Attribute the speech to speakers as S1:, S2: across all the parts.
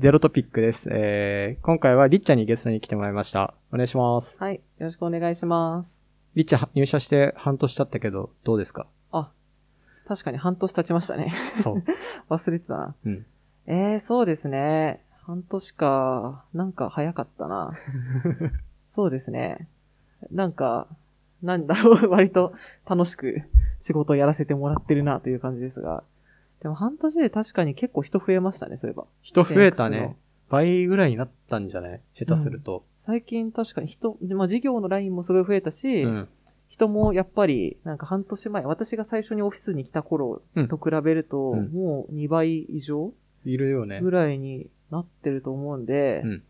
S1: ゼロトピックです。えー、今回はリッチャにゲストに来てもらいました。お願いします。
S2: はい。よろしくお願いします。
S1: リッチャ入社して半年経ったけど、どうですか？
S2: あ、確かに半年経ちましたね。
S1: そう。
S2: 忘れてたな。
S1: うん。
S2: えー、そうですね。半年か。なんか早かったな。そうですね。なんか、なんだろう、割と楽しく仕事をやらせてもらってるなという感じですが。でも半年で確かに結構人増えましたね、そういえば。
S1: 人増えたね。倍ぐらいになったんじゃない？下手すると。
S2: 最近確かに人、まあ事業のラインもすごい増えたし、
S1: うん。
S2: 人もやっぱり、なんか半年前、私が最初にオフィスに来た頃
S1: うん
S2: と比べると、
S1: うん
S2: もう2倍以上
S1: いるよね
S2: ぐ。らいになってると思うんで、
S1: うん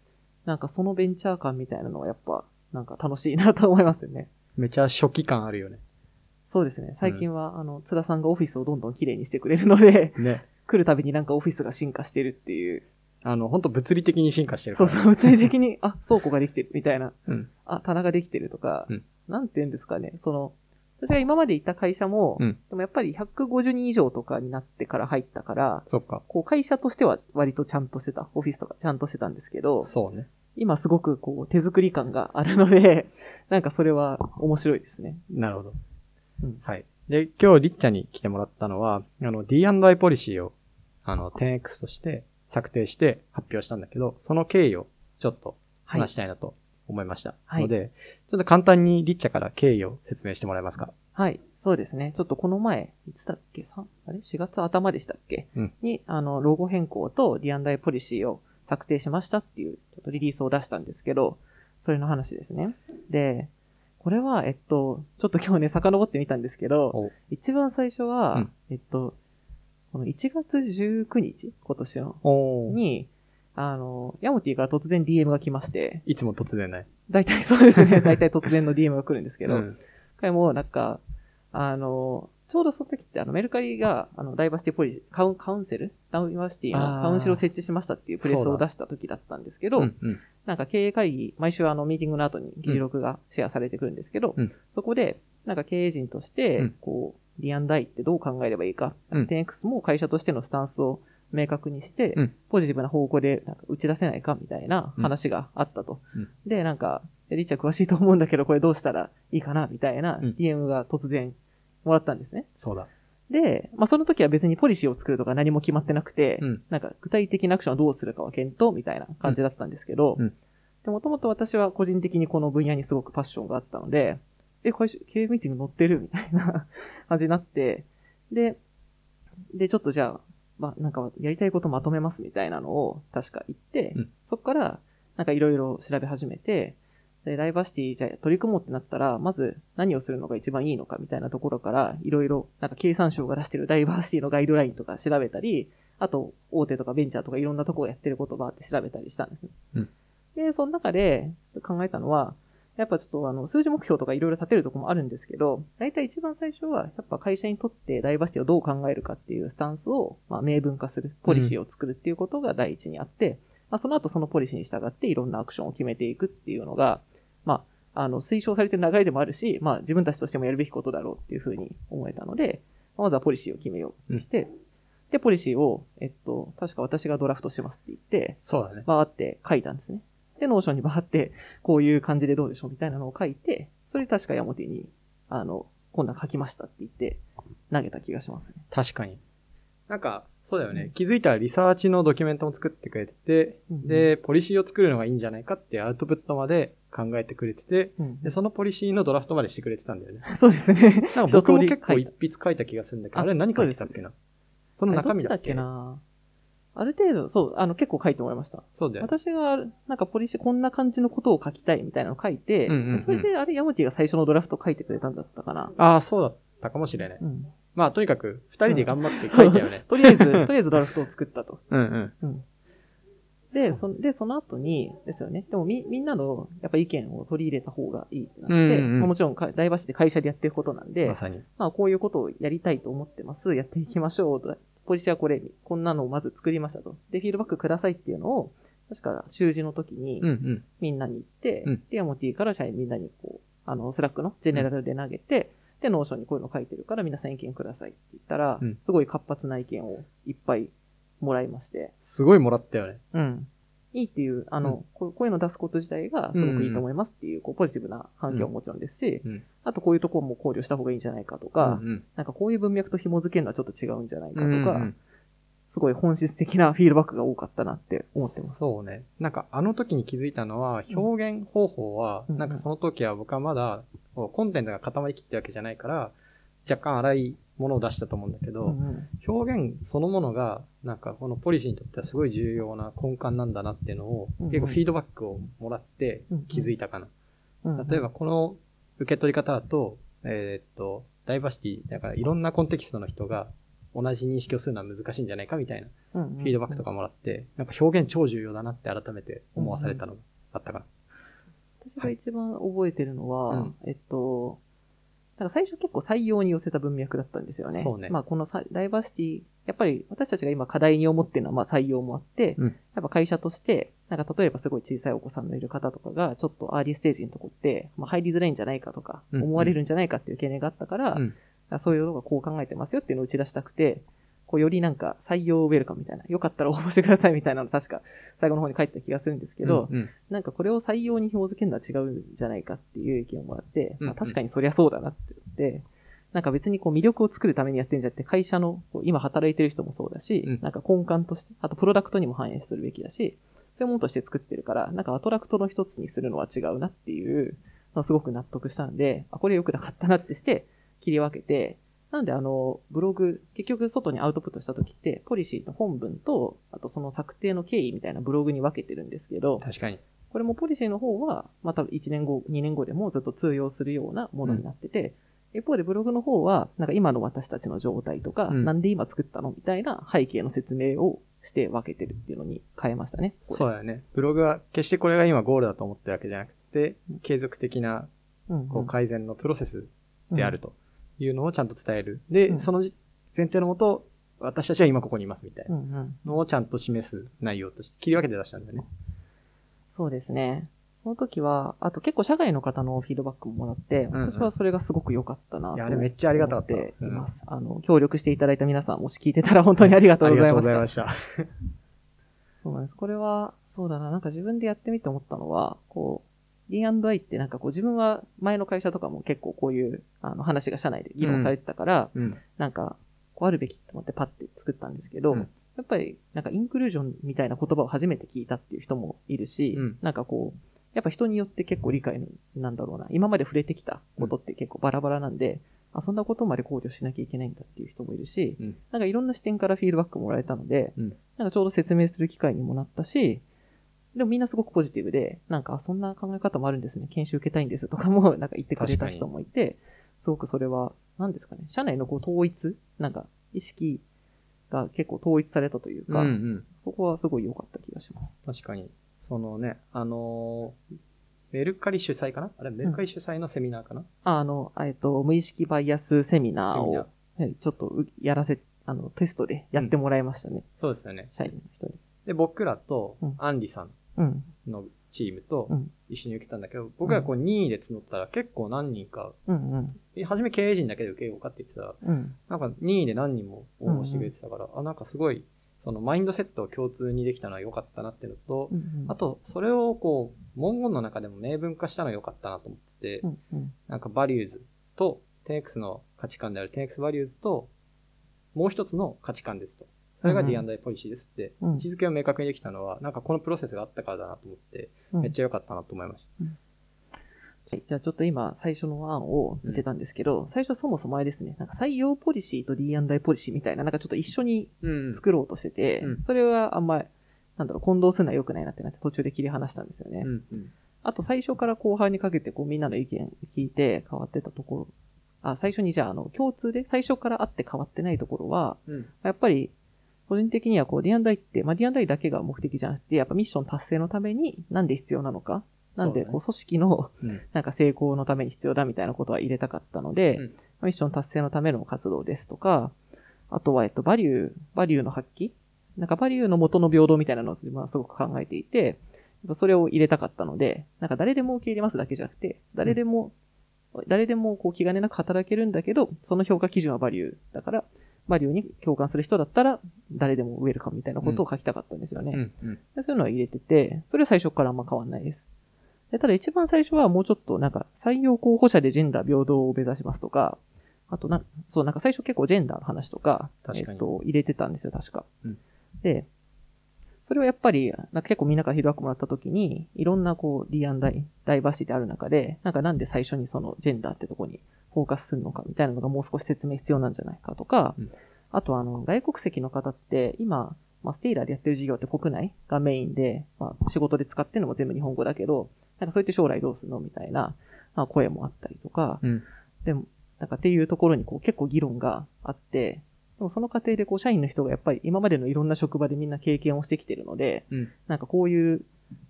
S2: なんかそのベンチャー感みたいなのはやっぱ、なんか楽しいなと思いますよね。
S1: めちゃ初期感あるよね。
S2: そうですね。最近は、あの、津田さんがオフィスをどんどん綺麗にしてくれるので、
S1: ね。
S2: 来るたびになんかオフィスが進化してるっていう。
S1: あの、本当物理的に進化してるから。
S2: そうそう、物理的に、あ、倉庫ができてるみたいな。
S1: うん。
S2: あ、棚ができてるとか、
S1: うん
S2: なんて言うんですかね。その、私が今まで行った会社も、
S1: うん
S2: でもやっぱり150人以上とかになってから入ったから、
S1: そっか。
S2: こう会社としては割とちゃんとしてた、オフィスとかちゃんとしてたんですけど、
S1: そうね。
S2: 今すごくこう手作り感があるので、なんかそれは面白いですね。
S1: なるほど。
S2: うん
S1: はい。で、今日リッチャに来てもらったのは、あの、D&I ポリシーを、あの、10X として策定して発表したんだけど、その経緯をちょっと
S2: はい
S1: 話したいなと思いました。
S2: はい
S1: ので、ちょっと簡単にリッチャから経緯を説明してもらえますか？
S2: はい。そうですね。ちょっとこの前、いつだっけ？さあれ ?4 月頭でしたっけ、
S1: うん
S2: に、あの、ロゴ変更と D&I ポリシーを策定しましたっていう、ちょっとリリースを出したんですけど、それの話ですね。で、これは、えっと、ちょっと今日ね、遡ってみたんですけど、
S1: お。
S2: 一番最初は、
S1: うん。
S2: えっと、この1月19日今年の、
S1: お
S2: に、あの、ヤモティから突然 DM が来まして、
S1: いつも突然ない。
S2: 大体そうですね、大体突然の DM が来るんですけど、
S1: うん。
S2: 回もなんか、あの、ちょうどその時ってあのメルカリがあのダイバーシティポリカウンカウンセル？ダイバーシティのカウンセルを設置しましたっていうプレスを出した時だったんですけど、
S1: うん。うん。
S2: なんか経営会議、毎週あのミーティングの後に議事録がシェアされてくるんですけど、
S1: うん。
S2: そこで、なんか経営陣として、
S1: うん。
S2: こう、D&I ってどう考えればいいか、
S1: うん。
S2: 10X も会社としてのスタンスを明確にして、
S1: うん。
S2: ポジティブな方向でなんか打ち出せないかみたいな話があったと。
S1: うん。
S2: で、なんか、リッチャー詳しいと思うんだけど、これどうしたらいいかなみたいな
S1: うん
S2: DM が突然もらったんですね。
S1: そうだ。
S2: で、まあその時は別にポリシーを作るとか何も決まってなくて、
S1: うん。
S2: なんか具体的なアクションはどうするかは検討みたいな感じだったんですけど、
S1: うん
S2: で、もともと私は個人的にこの分野にすごくパッションがあったので、え、会社、経営ミーティング載ってるみたいな 感じになって、で、で、ちょっとじゃあ、まあなんかやりたいことまとめますみたいなのを確か言って、
S1: うん
S2: そこからなんかいろいろ調べ始めて、で、ダイバーシティじゃあ取り組もうってなったら、まず何をするのが一番いいのかみたいなところから、いろいろ、なんか経産省が出してるダイバーシティのガイドラインとか調べたり、あと、大手とかベンチャーとかいろんなとこがやってることばって調べたりしたんですね。
S1: うん
S2: で、その中で考えたのは、やっぱちょっとあの、数字目標とかいろいろ立てるとこもあるんですけど、大体一番最初は、やっぱ会社にとってダイバーシティをどう考えるかっていうスタンスを、まあ、明文化する、ポリシーを作るっていうことが第一にあって、まあ、その後そのポリシーに従っていろんなアクションを決めていくっていうのが、まあ、あの、推奨されてる流れでもあるし、まあ、自分たちとしてもやるべきことだろうっていうふうに思えたので、まずはポリシーを決めようとして、で、ポリシーを、えっと、確か私がドラフトしますって言って、
S1: そうだね。
S2: バーって書いたんですね。で、 Notion にバーって、こういう感じでどうでしょうみたいなのを書いて、それ確かヤモティに、あの、こんなん書きましたって言って、投げた気がしますね。
S1: 確かに。なんか、そうだよね。気づいたらリサーチのドキュメントも作ってくれてて、
S2: うん
S1: で、ポリシーを作るのがいいんじゃないかってアウトプットまで考えてくれてて、
S2: うん
S1: で、そのポリシーのドラフトまでしてくれてたんだよね。
S2: そうですね。
S1: なんか僕も結構一筆書いた気がするんだけど、
S2: あ
S1: あれ何書いてたっけな？その中身だっけ？
S2: な？ある程度、そう、あの、結構書いてもらいました。
S1: そうだよね。
S2: 私が、なんかポリシー、こんな感じのことを書きたいみたいなのを書いて、
S1: うんうんうん
S2: それで、あれ、ヤモティが最初のドラフト書いてくれたんだったかな。
S1: ああ、そうだったかもしれない。
S2: うん。
S1: まあ、とにかく、二人で頑張って書いたよね。
S2: とりあえず、とりあえずドラフトを作ったと。
S1: うんうん。
S2: うん。で、
S1: そ
S2: で、その後に、ですよね。でもみ、みんなの、やっぱ意見を取り入れた方がいいってなって、
S1: うんうんうん
S2: まあもちろんか、大橋で会社でやっていくことなんで、
S1: まさに。
S2: まあ、こういうことをやりたいと思ってます。やっていきましょうと。ポリシーはこれ、こんなのをまず作りましたと。で、フィードバックくださいっていうのを、確か、週次の時に
S1: うん、うん。
S2: みんなに言って、
S1: うん
S2: で、ヤモティから社員みんなにこう、あの、 Slack のジェネラルで投げて、で、 Notion にこういうの書いてるから皆さん意見くださいって言ったら、
S1: うん
S2: すごい活発な意見をいっぱいもらいまして。
S1: すごいもらったよね。
S2: うん。いいっていう、あの、
S1: うん
S2: こういうの出すこと自体がすごくいいと思いますっていう、こう、ポジティブな反響ももちろんですし、
S1: うん。
S2: あとこういうところも考慮した方がいいんじゃないかとか、
S1: うん
S2: なんかこういう文脈と紐付けるのはちょっと違うんじゃないか
S1: うん。
S2: とか、
S1: うんうん
S2: すごい本質的なフィードバックが多かったなって思ってます。
S1: そうね。なんかあの時に気づいたのは、表現方法は、
S2: うん
S1: なんかその時は僕はまだ、コンテンツが固まりきってわけじゃないから、若干荒いものを出したと思うんだけど、
S2: うんうん。
S1: 表現そのものが、なんかこのポリシーにとってはすごい重要な根幹なんだなっていうのを、
S2: うんうん。
S1: 結構フィードバックをもらって
S2: うんうん。
S1: 気づいたかな。
S2: うんうん。
S1: 例えばこの受け取り方だと、えーっと、ダイバーシティ、だからいろんなコンテキストの人が同じ認識をするのは難しいんじゃないかみたいな
S2: うんうん。
S1: フィードバックとかもらって、なんか表現超重要だなって改めて思わされたのがあったかな。
S2: 私が一番覚えてるのは、
S1: うん。
S2: えっと、なんか最初結構採用に寄せた文脈だったんですよね。
S1: そうね。
S2: まあこのさダイバーシティ、やっぱり私たちが今課題に思ってるのはまあ採用もあって、
S1: うん。
S2: やっぱ会社として、なんか例えばすごい小さいお子さんのいる方とかがちょっとアーリーステージのとこって、まあ、入りづらいんじゃないかとか、
S1: うん。
S2: 思われるんじゃないかっていう懸念があったから、
S1: うん。
S2: そういうのがこう考えてますよっていうのを打ち出したくて、こうよりなんか採用ウェルカムみたいな、よかったら応募してくださいみたいなの確か最後の方に書いてた気がするんですけど、
S1: うんうん。
S2: なんかこれを採用に紐付けるのは違うんじゃないかっていう意見をもらって、
S1: うん
S2: まあ、確かにそりゃそうだなって言って、なんか別にこう魅力を作るためにやってるんじゃなくて、会社の今働いてる人もそうだし、
S1: うん。
S2: なんか根幹として、あとプロダクトにも反映するべきだし、そういうものとして作ってるから、なんかアトラクトの一つにするのは違うなっていうのをすごく納得したんで、あ、これ良くなかったなってして切り分けて、なんであの、ブログ、結局外にアウトプットした時って、ポリシーの本文と、あとその策定の経緯みたいなブログに分けてるんですけど、
S1: 確かに。
S2: これもポリシーの方は、また1年後、2年後でもずっと通用するようなものになってて、一方でブログの方は、なんか今の私たちの状態とか、
S1: うん
S2: なんで今作ったのみたいな背景の説明をして分けてるっていうのに変えましたね。
S1: そうだよね。ブログは決してこれが今ゴールだと思ってるわけじゃなくて
S2: うん、
S1: 継続的な
S2: うんうん
S1: こう改善のプロセスであるというのをちゃんと伝える。で、
S2: うん
S1: そのじ前提のもと、私たちは今ここにいますみたい
S2: うん
S1: な
S2: うん。
S1: のをちゃんと示す内容として切り分けて出したんだよね。
S2: そうですね。その時は、あと結構社外の方のフィードバックももらって、
S1: うんうん
S2: 私はそれがすごごく良かったなと
S1: いやあれめっちゃありがたかった
S2: 思っています。あの、協力していただいた皆さん、もし聞いてたら本当にありがとうございました。
S1: した。
S2: そうなんです。これは、そうだな、なんか自分でやってみて思ったのは、こう、D&I ってなんかこう自分は前の会社とかも結構こういうあの話が社内で議論されてたから、
S1: うん。
S2: なんか、こうあるべきと思ってパッて作ったんですけど、
S1: うん。
S2: やっぱりなんかインクルージョンみたいな言葉を初めて聞いたっていう人もいるし、
S1: うん。
S2: なんかこう、やっぱ人によって結構理解の、なんだろうな、今まで触れてきたことって結構バラバラなんで、あ、そんなことまで考慮しなきゃいけないんだっていう人もいるし、
S1: うん。
S2: なんかいろんな視点からフィードバックもらえたので、
S1: うん。
S2: なんかちょうど説明する機会にもなったし、でもみんなすごくポジティブで、なんかあそんな考え方もあるんですね、研修受けたいんですとかも なんか言ってくれた人もいて、すごくそれは、何ですかね、社内のこう統一、なんか意識が結構統一されたという
S1: うん
S2: か、
S1: うん。
S2: そこはすごい良かった気がします。
S1: 確かに。そのね、あのーメルカリ主催かな？あれ、メルカリ主催のセミナーかな、
S2: ああの、えっと、無意識バイアスセミナーを、はいちょっとうやらせ、あの、テストでやってもらいましたね。
S1: そうですよね。
S2: 社員の人に。
S1: で、僕らと
S2: うん、
S1: アンリさん
S2: うん。
S1: のチームと
S2: うん
S1: 一緒に受けたんだけど、僕らこう任意で募ったら結構何人か、初め経営陣だけで受けようかって言ってたら、
S2: うん。
S1: なんか任意で何人も応募してくれてたから、あ、なんかすごい、そのマインドセットを共通にできたのは良かったなっていうのと、
S2: うんうん
S1: あと、それをこう、文言の中でも明文化したのは良かったなと思ってて、
S2: うんうん。
S1: なんかバリューズと、10X の価値観である 10X バリューズと、もう一つの価値観ですと。それが
S2: うんうん
S1: D&I ポリシーですって、
S2: うん。
S1: 位置づけを明確にできたのは、なんかこのプロセスがあったからだなと思って、
S2: うん。
S1: めっちゃ良かったなと思いまし
S2: はい。じゃあちょっと今、最初の案を見てたんですけど、最初そもそもあれですね、なんか採用ポリシーと D&I ポリシーみたいな、なんかちょっと一緒に
S1: た。うん。
S2: 作ろうとしてて、
S1: うん。
S2: それはあんまり、なんだろう、混同するのは良くないなってなって途中で切り離したんですよね。
S1: うんうん。
S2: あと最初から後半にかけてこうみんなの意見聞いて変わってたところ、あ、最初にじゃああの共通で最初からあって変わってないところは、
S1: うん。
S2: やっぱり個人的にはこう D&I って、まあ D&I だけが目的じゃなくて、やっぱミッション達成のためになんで必要なのか、なんでこう組織の
S1: うん。
S2: なんか成功のために必要だみたいなことは入れたかったので、
S1: うん。
S2: ミッション達成のための活動ですとか、あとは、えっと、バリュー、バリューの発揮？なんかバリューの元の平等みたいなのを自分はすごく考えていて、それを入れたかったので、なんか誰でも受け入れますだけじゃなくて、誰でも、誰でもこう気兼ねなく働けるんだけど、その評価基準はバリューだから、バリューに共感する人だったら、誰でもウェルカムみたいなことを書きたかったんですよね。
S1: うんうん。
S2: でそういうのは入れてて、それは最初からあんま変わんないです。でただ一番最初はもうちょっとなんか採用候補者でジェンダー平等を目指しますとか、あとな、そうなんか最初結構ジェンダーの話とか、
S1: 確かに
S2: えっと、入れてたんですよ、確か。
S1: うん
S2: で、それをやっぱり、なんか結構みんなからフィードバックもらった時に、いろんなこう、D& ダイダイバーシティある中で、なんかなんで最初にそのジェンダーってとこにフォーカスするのかみたいなのがもう少し説明必要なんじゃないかとか、
S1: うん
S2: あとあの、外国籍の方って今、まあ、ステイラーでやってる事業って国内がメインで、まあ、仕事で使ってるのも全部日本語だけど、なんかそうやって将来どうするのみたいな、まあ、声もあったりとか、
S1: うん。
S2: でも、なんかっていうところにこう結構議論があって、でもその過程でこう社員の人がやっぱり今までのいろんな職場でみんな経験をしてきてるので、
S1: うん。
S2: なんかこういう、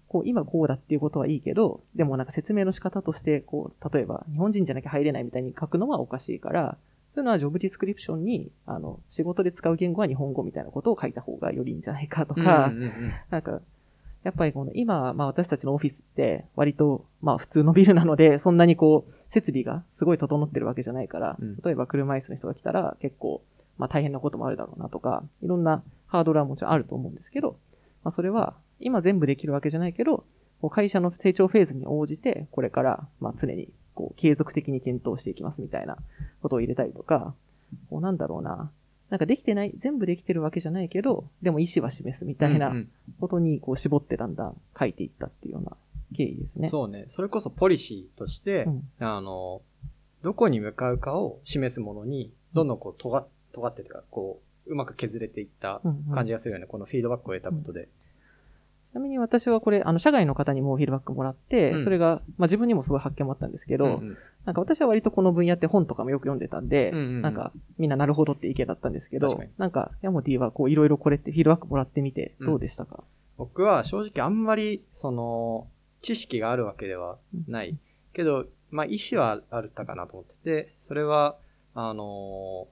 S2: こう今こうだっていうことはいいけど、でもなんか説明の仕方として、こう、例えば日本人じゃなきゃ入れないみたいに書くのはおかしいから、そういうのはジョブディスクリプションに、あの、仕事で使う言語は日本語みたいなことを書いた方がよりいいんじゃないかとか、
S1: うんうんうん
S2: なんか、やっぱりこの今、まあ私たちのオフィスって割とまあ普通のビルなので、そんなにこう、設備がすごい整ってるわけじゃないから、
S1: うん
S2: 例えば車椅子の人が来たら結構、まあ大変なこともあるだろうなとか、いろんなハードルはもちろんあると思うんですけど、まあそれは今全部できるわけじゃないけど、こう会社の成長フェーズに応じて、これからまあ常にこう継続的に検討していきますみたいなことを入れたりとか、こうなんだろうな、なんかできてない、全部できてるわけじゃないけど、でも意思は示すみたいなことにこう絞ってだんだん書いていったっていうような経緯ですね。
S1: そうね。それこそポリシーとして、
S2: うん
S1: あの、どこに向かうかを示すものに、どんどんこう、尖っ尖ってというか、こう、うまく削れていった
S2: うんうん。
S1: 感じがするよね。このフィードバックを得たことで。
S2: ちなみに私はこれ、あの、社外の方にもフィードバックもらって、
S1: うん。
S2: それが、まあ自分にもすごい発見もあったんですけど、
S1: うんうん。
S2: なんか私は割とこの分野って本とかもよく読んでたんで、
S1: うんうんうん。
S2: なんかみんななるほどって意見だったんですけどなんかヤモティはこういろいろこれってフィードバックもらってみてどうでしたか、
S1: 僕は正直あんまり、その、知識があるわけではない。けど、まあ、意思はあったかなと思ってて、それは、あの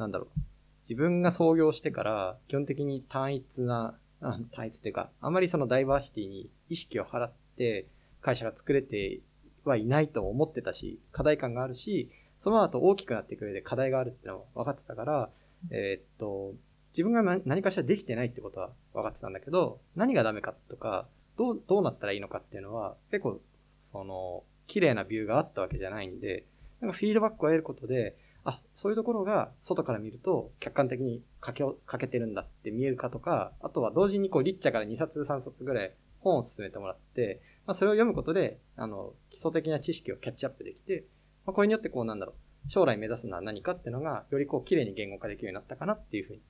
S1: なんだろう。自分が創業してから、基本的に単一な、単一っていうか、あまりそのダイバーシティに意識を払って、会社が作れてはいないと思ってたし、課題感があるし、その後大きくなっていく上で課題があるってのは分かってたから、えーっと、自分が何かしらできてないってことは分かってたんだけど、何がダメかとか、どう、どうなったらいいのかっていうのは、結構、その、綺麗なビューがあったわけじゃないんで、なんかフィードバックを得ることで、あ、そういうところが外から見ると客観的に書けを、書けてるんだって見えるかとか、あとは同時にこう、リッチャから2冊3冊ぐらい本を進めてもらって、まあ、それを読むことで、あの、基礎的な知識をキャッチアップできて、まあ、これによってこう、なんだろう、将来目指すのは何かっていうのが、よりこう、綺麗に言語化できるようになったかなっていうふうに。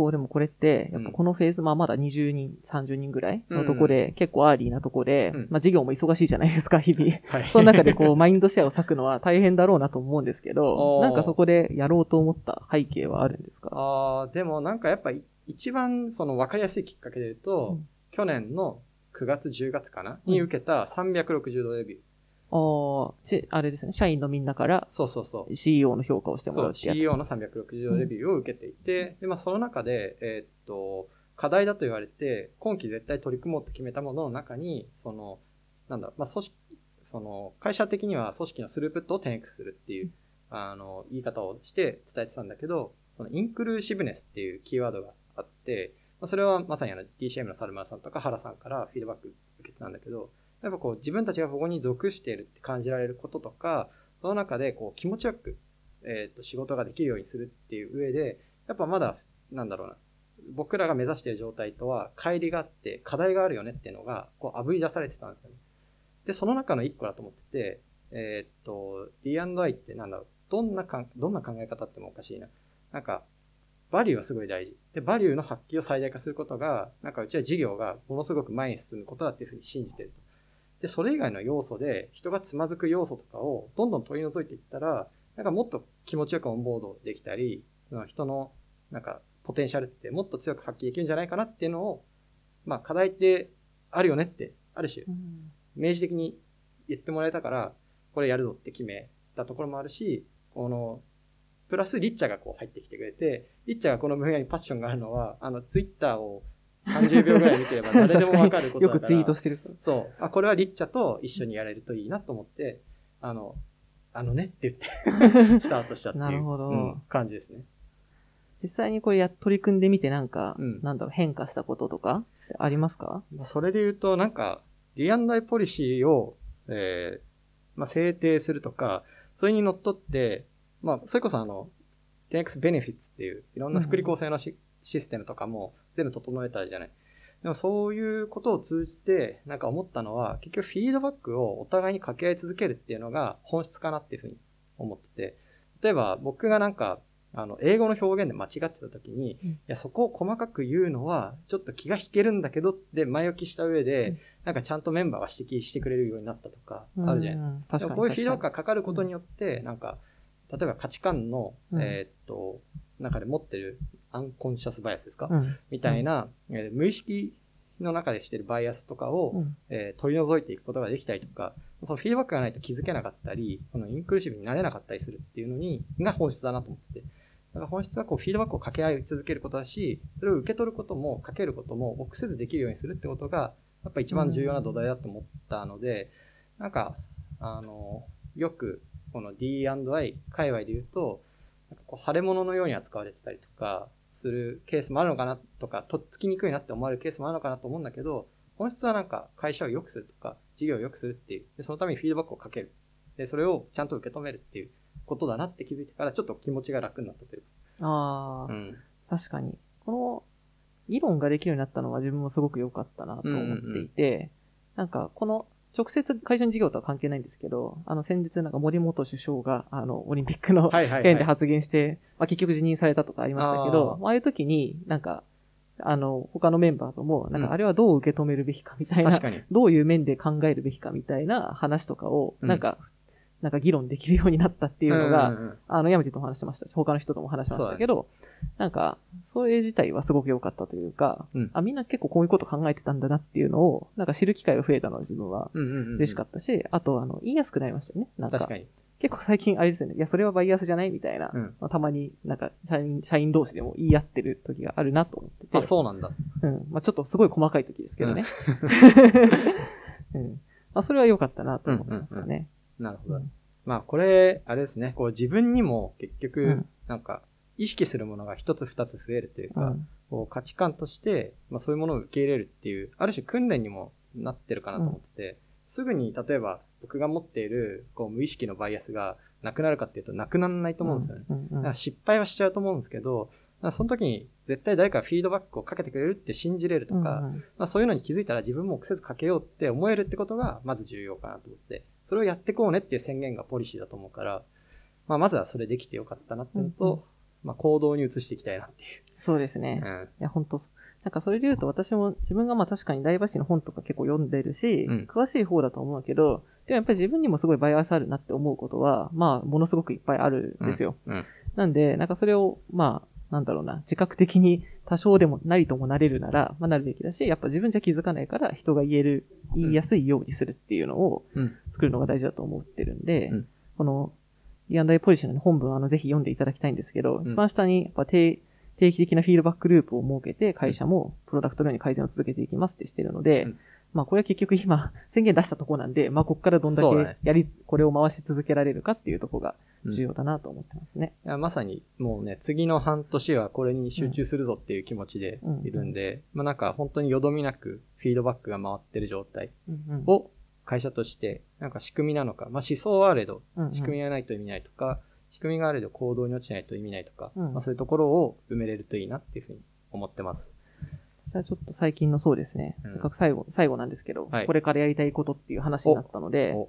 S2: 構でもこれって、やっぱこのフェーズ、まあまだ20人、30人ぐらいのとこで、結構アーリーなとこで、
S1: うん。
S2: まあ事業も忙しいじゃないですか、日々。
S1: はい。
S2: その中でこう、マインドシェアを割くのは大変だろうなと思うんですけど なんかそこでやろうと思った背景はあるんですか？
S1: ああ、でもなんかやっぱり一番その分かりやすいきっかけで言うと、
S2: うん。
S1: 去年の9月10月かな、
S2: うん。
S1: に受けた360度レビュー。
S2: ああ、しあれですね、社員のみんなから
S1: そうそうそう。
S2: CEO の評価をしてもらうってやつ。
S1: CEO の360度レビューを受けていて、で、まあその中で、えーっと、課題だと言われて、今期絶対取り組もうと決めたものの中に、その、なんだまあ組織、その、会社的には組織のスループットを 10x するっていう、あの、言い方をして伝えてたんだけど、そのインクルーシブネスっていうキーワードがあって、まあ、それはまさにあの DCM のサルマーさんとか原さんからフィードバック受けてたんだけど、やっぱこう自分たちがここに属しているって感じられることとか、その中でこう気持ちよく、えっと仕事ができるようにするっていう上で、やっぱまだ、なんだろうな、僕らが目指している状態とは乖離があって課題があるよねっていうのがこう炙り出されてたんですよね。で、その中の一個だと思ってて、えっーっと、D&I ってなんだろう、どんなかん、どんな考え方ってもおかしいな。なんか、バリューはすごい大事。で、バリューの発揮を最大化することが、なんかうちは事業がものすごく前に進むことだっていうふうに信じてると。で、それ以外の要素で、人がつまずく要素とかをどんどん取り除いていったら、なんかもっと気持ちよくオンボードできたり、人の、なんか、ポテンシャルってもっと強く発揮できるんじゃないかなっていうのを、まあ、課題ってあるよねって、ある種、
S2: うん。
S1: 明示的に言ってもらえたから、これやるぞって決めたところもあるし、この、プラスリッチャーがこう入ってきてくれて、リッチャーがこの分野にパッションがあるのは、あの、ツイッターを30秒ぐらい見てれば誰でもわかることだから。
S2: よくツイートしてる。
S1: そう。あ、これはリッチャと一緒にやれるといいなと思って、あの、あのねって言って スタートしたっていう
S2: なるほど
S1: うん感じですね。
S2: 実際にこれや、取り組んでみてなんか、
S1: うん
S2: なんだろう、変化したこととかありますか？
S1: まあそれで言うと、なんか、D&I ポリシーを、えーまあ、制定するとか、それにのっとって、まあ、それこそあの、10X Benefits っていう、いろんな福利厚生のシ,、システムとかも全部整えたじゃない。でもそういうことを通じて、なんか思ったのは、結局フィードバックをお互いに掛け合い続けるっていうのが本質かなっていうふうに思ってて、例えば僕がなんか、あの、英語の表現で間違ってた時に、
S2: うん。
S1: いや、そこを細かく言うのは、ちょっと気が引けるんだけどって前置きした上で、
S2: うん。
S1: なんかちゃんとメンバーが指摘してくれるようになったとか、あるじゃない。
S2: うん。確かに。
S1: こういうフィードバックがかかることによって、なんか、例えば価値観の、
S2: うん。
S1: えーっと、中で持ってるアンコンシャスバイアスですか、
S2: にうん。
S1: みたいな、えー無意識の中でしてるバイアスとかを、
S2: うん。
S1: えー取り除いていくことができたりとか、そのフィードバックがないと気づけなかったり、このインクルーシブになれなかったりするっていうのに、が本質だなと思ってて。だから本質はこうフィードバックを掛け合い続けることだし、それを受け取ることもかけることも臆せずできるようにするってことが、やっぱ一番重要な土台だと思ったので、なんか、あの、よくこの D&I 界隈で言うと、なんかこう腫れ物のように扱われてたりとかするケースもあるのかなとか、とっつきにくいなって思われるケースもあるのかなと思うんだけど、本質はなんか会社を良くするとか、事業を良くするっていう、でそのためにフィードバックをかける。で、それをちゃんと受け止めるっていうことだなって気づいてから、ちょっと気持ちが楽になったという
S2: ああ、
S1: か。うん。
S2: 確かに。この議論ができるようになったのは自分もすごく良かったなと思っていて、なんかこの直接会社の事業とは関係ないんですけど、あの先日なんか森本首相があのオリンピックの件で
S1: はい。
S2: 発言して、まあ、結局辞任されたとかありましたけど、
S1: あー
S2: まああいう時になんか、あの、他のメンバーとも、なん
S1: うん
S2: かあれはどう受け止めるべきかみたいな、
S1: 確かに。
S2: どういう面で考えるべきかみたいな話とかを、
S1: うん
S2: なんか、なんか議論できるようになったっていうのが、
S1: んんうん
S2: あの、山地とも話してましたし、他の人とも話しましたけど、なんか、それ自体はすごく良かったというか、
S1: うん
S2: あ、みんな結構こういうこと考えてたんだなっていうのを、なんか知る機会が増えたのは自分は
S1: うんうんうんうん。
S2: 嬉しかったし、あと、あの、言いやすくなりましたよね。なんか、
S1: 確かに。
S2: 結構最近あれですよね、いや、それはバイアスじゃないみたいな、
S1: うん
S2: まあたまになんか社員、社員同士でも言い合ってる時があるなと思ってて、
S1: あ、そうなんだ。
S2: うん。まあちょっとすごい細かい時ですけどね。うん。まあそれは良かったなと思ってますよね。
S1: なるほど。
S2: うん。
S1: まあ、これ、あれですね、こう自分にも結局、
S2: うん。
S1: なんか、意識するものが一つ二つ増えるというか、
S2: うん。
S1: こう価値観として、まあ、そういうものを受け入れるっていう、ある種訓練にもなってるかなと思ってて、すぐに例えば僕が持っているこう無意識のバイアスがなくなるかっていうとなくならないと思うんですよね。だから失敗はしちゃうと思うんですけど、その時に絶対誰かがフィードバックをかけてくれるって信じれるとか、まあ、そういうのに気づいたら自分も癖ずかけようって思えるってことがまず重要かなと思って、それをやってこうねっていう宣言がポリシーだと思うから、まあ、まずはそれできてよかったなっていうのと、
S2: うんうん
S1: まあ、行動に移していきたいなって
S2: そうですね。
S1: いう。うん
S2: いや、本当なんかそれで言うと私も自分がまあ確かに大バシの本とか結構読んでるし、
S1: うん
S2: 詳しい方だと思うけど、でもやっぱり自分にもすごいバイアスあるなって思うことは、まあ、ものすごくいっぱいあるんですよ。
S1: うん
S2: なんで、なんかそれを、まあ、なんだろうな、自覚的に多少でもなりともなれるなら、まあなるべきだし、やっぱ自分じゃ気づかないから人が言える、言いやすいようにするっていうのを
S1: うん。
S2: 作るのが大事だと思ってるんで、
S1: うん。
S2: この D&I ポリシーの本文、あの、ぜひ読んでいただきたいんですけど、
S1: ん。
S2: 一番下に、やっぱ定定期的なフィードバックループを設けて、会社もプロダクトのように改善を続けていきますってしてるので、
S1: うん
S2: まあこれは結局今、宣言出したところなんで、まあここからどんだけやり、これを回し続けられるかっていうところが
S1: うん
S2: 重要だなと思ってますね。
S1: いやまさにもうね、次の半年はこれに集中するぞっていう気持ちでいるんで、まあなんか本当によどみなくフィードバックが回ってる状態
S2: うんうん。
S1: を会社として、なんか仕組みなのか、まあ思想はあれど、
S2: うんうん。
S1: 仕組みがないと意味ないとか、仕組みがあれど行動に落ちないと意味ないとか、
S2: うん。
S1: まあそういうところを埋めれるといいなっていうふうに思ってます。
S2: じゃあちょっと最近のそうですね、
S1: うん。
S2: せっかく最後、最後なんですけど、
S1: はい。
S2: これからやりたいことっていう話になったので、
S1: お。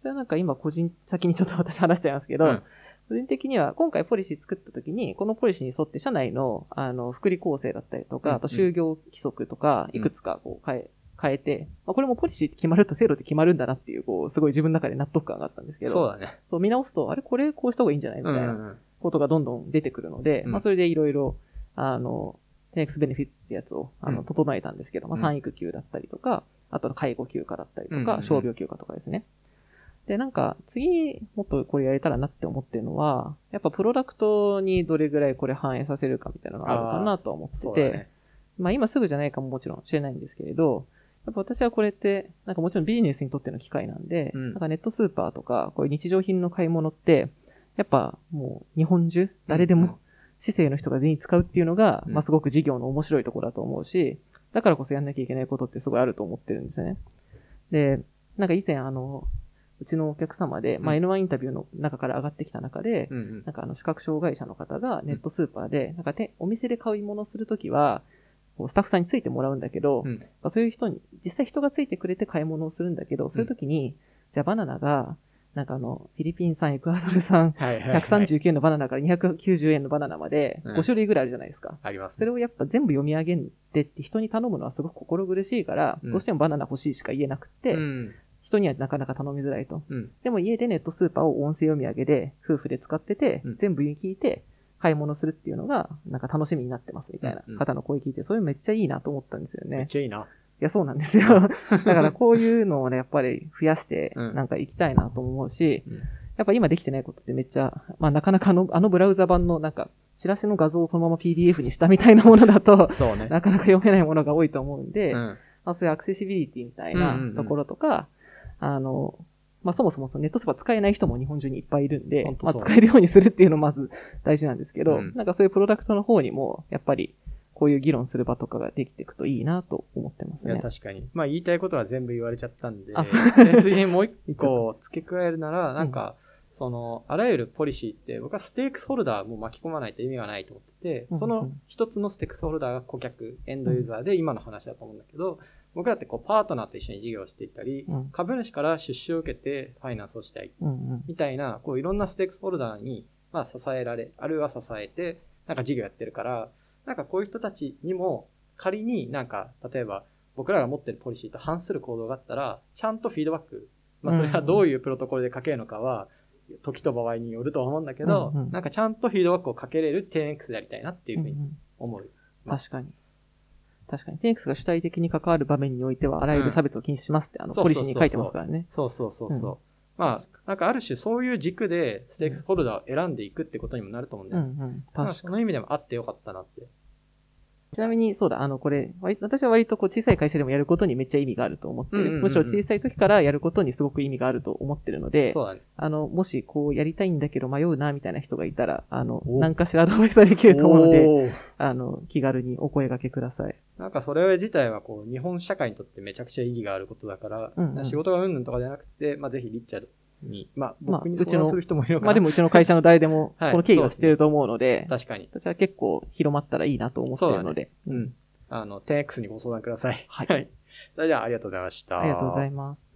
S2: それはなんか今個人、先にちょっと私話しちゃいますけど、
S1: うん。
S2: 個人的には今回ポリシー作った時に、このポリシーに沿って社内の、あの、福利厚生だったりとか、
S1: うん。
S2: あと就業規則とか、
S1: うん。
S2: いくつかこう変え、変えて、まあ、これもポリシーって決まると制度って決まるんだなっていう、こう、すごい自分の中で納得感があったんですけど、
S1: そうだね。
S2: そう見直すと、あれこれこうした方がいいんじゃない？みたいなことがどんどん出てくるので、
S1: うん。
S2: まあそれでいろいろ、あの、10X ベネフィッツってやつを、あの、
S1: うん。
S2: 整えたんですけど、まあ
S1: うん。
S2: 産育休だったりとか、あとの介護休暇だったりとか、傷病休暇とかですね。で、なんか、次、もっとこれやれたらなって思ってるのは、やっぱプロダクトにどれぐらいこれ反映させるかみたいなのがあるかなとは思ってて、
S1: ね。
S2: まあ今すぐじゃないかももちろん知れないんですけれど、やっぱ私はこれって、なんかもちろんビジネスにとっての機会なんで、
S1: うん。
S2: なんかネットスーパーとか、こういう日常品の買い物って、やっぱもう日本中、誰で
S1: うん
S2: も市政の人が全員使うっていうのが、
S1: うん。
S2: まあすごく事業の面白いところだと思うし、だからこそやんなきゃいけないことってすごいあると思ってるんですよね。で、なんか以前あの、うちのお客様で、まあ
S1: うん
S2: N1 インタビューの中から上がってきた中で、
S1: うんうん。
S2: なんかあの視覚障害者の方がネットスーパーで、なんかてお店で買い物するときは、スタッフさんについてもらうんだけど、
S1: うん。
S2: まあそういう人に、実際人がついてくれて買い物をするんだけど、そういうときに、じゃあバナナが、なんかあの、フィリピン産、エクアドル産、
S1: はいはいはい。
S2: 139円のバナナから290円のバナナまで
S1: うん
S2: 5種類ぐらいあるじゃないですか。
S1: あります
S2: それをやっぱ全部読み上げてって人に頼むのはすごく心苦しいから、
S1: うん
S2: どうしてもバナナ欲しいしか言えなくって、
S1: うん。
S2: 人にはなかなか頼みづらいと。
S1: うん。
S2: でも家でネットスーパーを音声読み上げで夫婦で使ってて、
S1: うん
S2: 全部聞いて買い物するっていうのがなんか楽しみになってますみたいな
S1: うんうん
S2: 方の声聞いて、それめっちゃいいなと思ったんですよ
S1: めっ
S2: ね。
S1: ちゃいいな。
S2: いや、そうなんですよ。だからこういうのをね、やっぱり増やして
S1: うん
S2: なんか行きたいなと思うし、
S1: うん
S2: やっぱ今できてないことってめっちゃ、まあなかなかあのあのブラウザ版のなんか、チラシの画像をそのまま PDF にしたみたいなものだと、
S1: そうね。
S2: なかなか読めないものが多いと思うんで、
S1: うん。
S2: まあ、そういうアクセシビリティみたい
S1: うんうんうん
S2: なところとか、あの、まあ、そもそもそのネットスーパー使えない人も日本中にいっぱいいるんでまあ、使えるようにするっていうのまず大事なんですけど、
S1: うん
S2: なんかそういうプロダクトの方にも、やっぱり、こういう議論する場とかができていくといいなと思ってます
S1: いや、
S2: ね。
S1: 確かに。まあ、言いたいことは全部言われちゃったんで、
S2: あそう。
S1: で次に もう一個付け加えるなら、なんか、その、あらゆるポリシーって、僕はステークスホルダーも巻き込まないと意味がないと思ってて、
S2: うん
S1: その一つのステークスホルダーが顧客、エンドユーザーで今の話だと思うんだけど、僕らってこう、パートナーと一緒に事業をしていったり、
S2: うん。
S1: 株主から出資を受けてファイナンスをしたい
S2: うんうん。
S1: みたいな、こういろんなステークスホルダーに、まあ支えられ、あるいは支えて、なんか事業やってるから、なんかこういう人たちにも、仮になんか、例えば僕らが持ってるポリシーと反する行動があったら、ちゃんとフィードバック、まあそれはどういうプロトコルでかけるのかは、時と場合によるとは思うんだけど、
S2: うんうん
S1: なんかちゃんとフィードバックをかけれる 10X でありたいなっていうふうに
S2: うんうん
S1: 思う。
S2: 確かに。確かに。テンクスが主体的に関わる場面においては、あらゆる差別を禁止しますって、あの、ポリシーに書いてますからね。
S1: そうそうそうそう。
S2: うん
S1: まあ、なんかある種そういう軸でステークスホルダーを選んでいくってことにもなると思うんだよね。
S2: うんうん。
S1: まあ
S2: 確かに
S1: その意味でもあってよかったなって。
S2: ちなみに、そうだ、あの、これ、割私は割とこう小さい会社でもやることにめっちゃ意味があると思ってる。
S1: うんうんうんうん
S2: むしろ小さい時からやることにすごく意味があると思ってるので、
S1: そうだね。
S2: あの、もしこうやりたいんだけど迷うな、みたいな人がいたら、あの、
S1: お
S2: 何かしらアドバイスができると思うので、あの、気軽にお声掛けください。
S1: なんかそれ自体はこう、日本社会にとってめちゃくちゃ意義があることだから、
S2: うんうん
S1: 仕事がうんぬんとかじゃなくて、まあぜひリッチャードに、まあ
S2: まあ
S1: 僕に相談する人もいるのかな。
S2: まあでもうちの会社の誰でも、
S1: はい
S2: この経緯は知ってると思うので、
S1: 確かに。
S2: 私は結構広まったらいいなと思ってるので、
S1: うん。あの、10X にご相談ください。
S2: はい
S1: それではありがとうございました。
S2: ありがとうございます。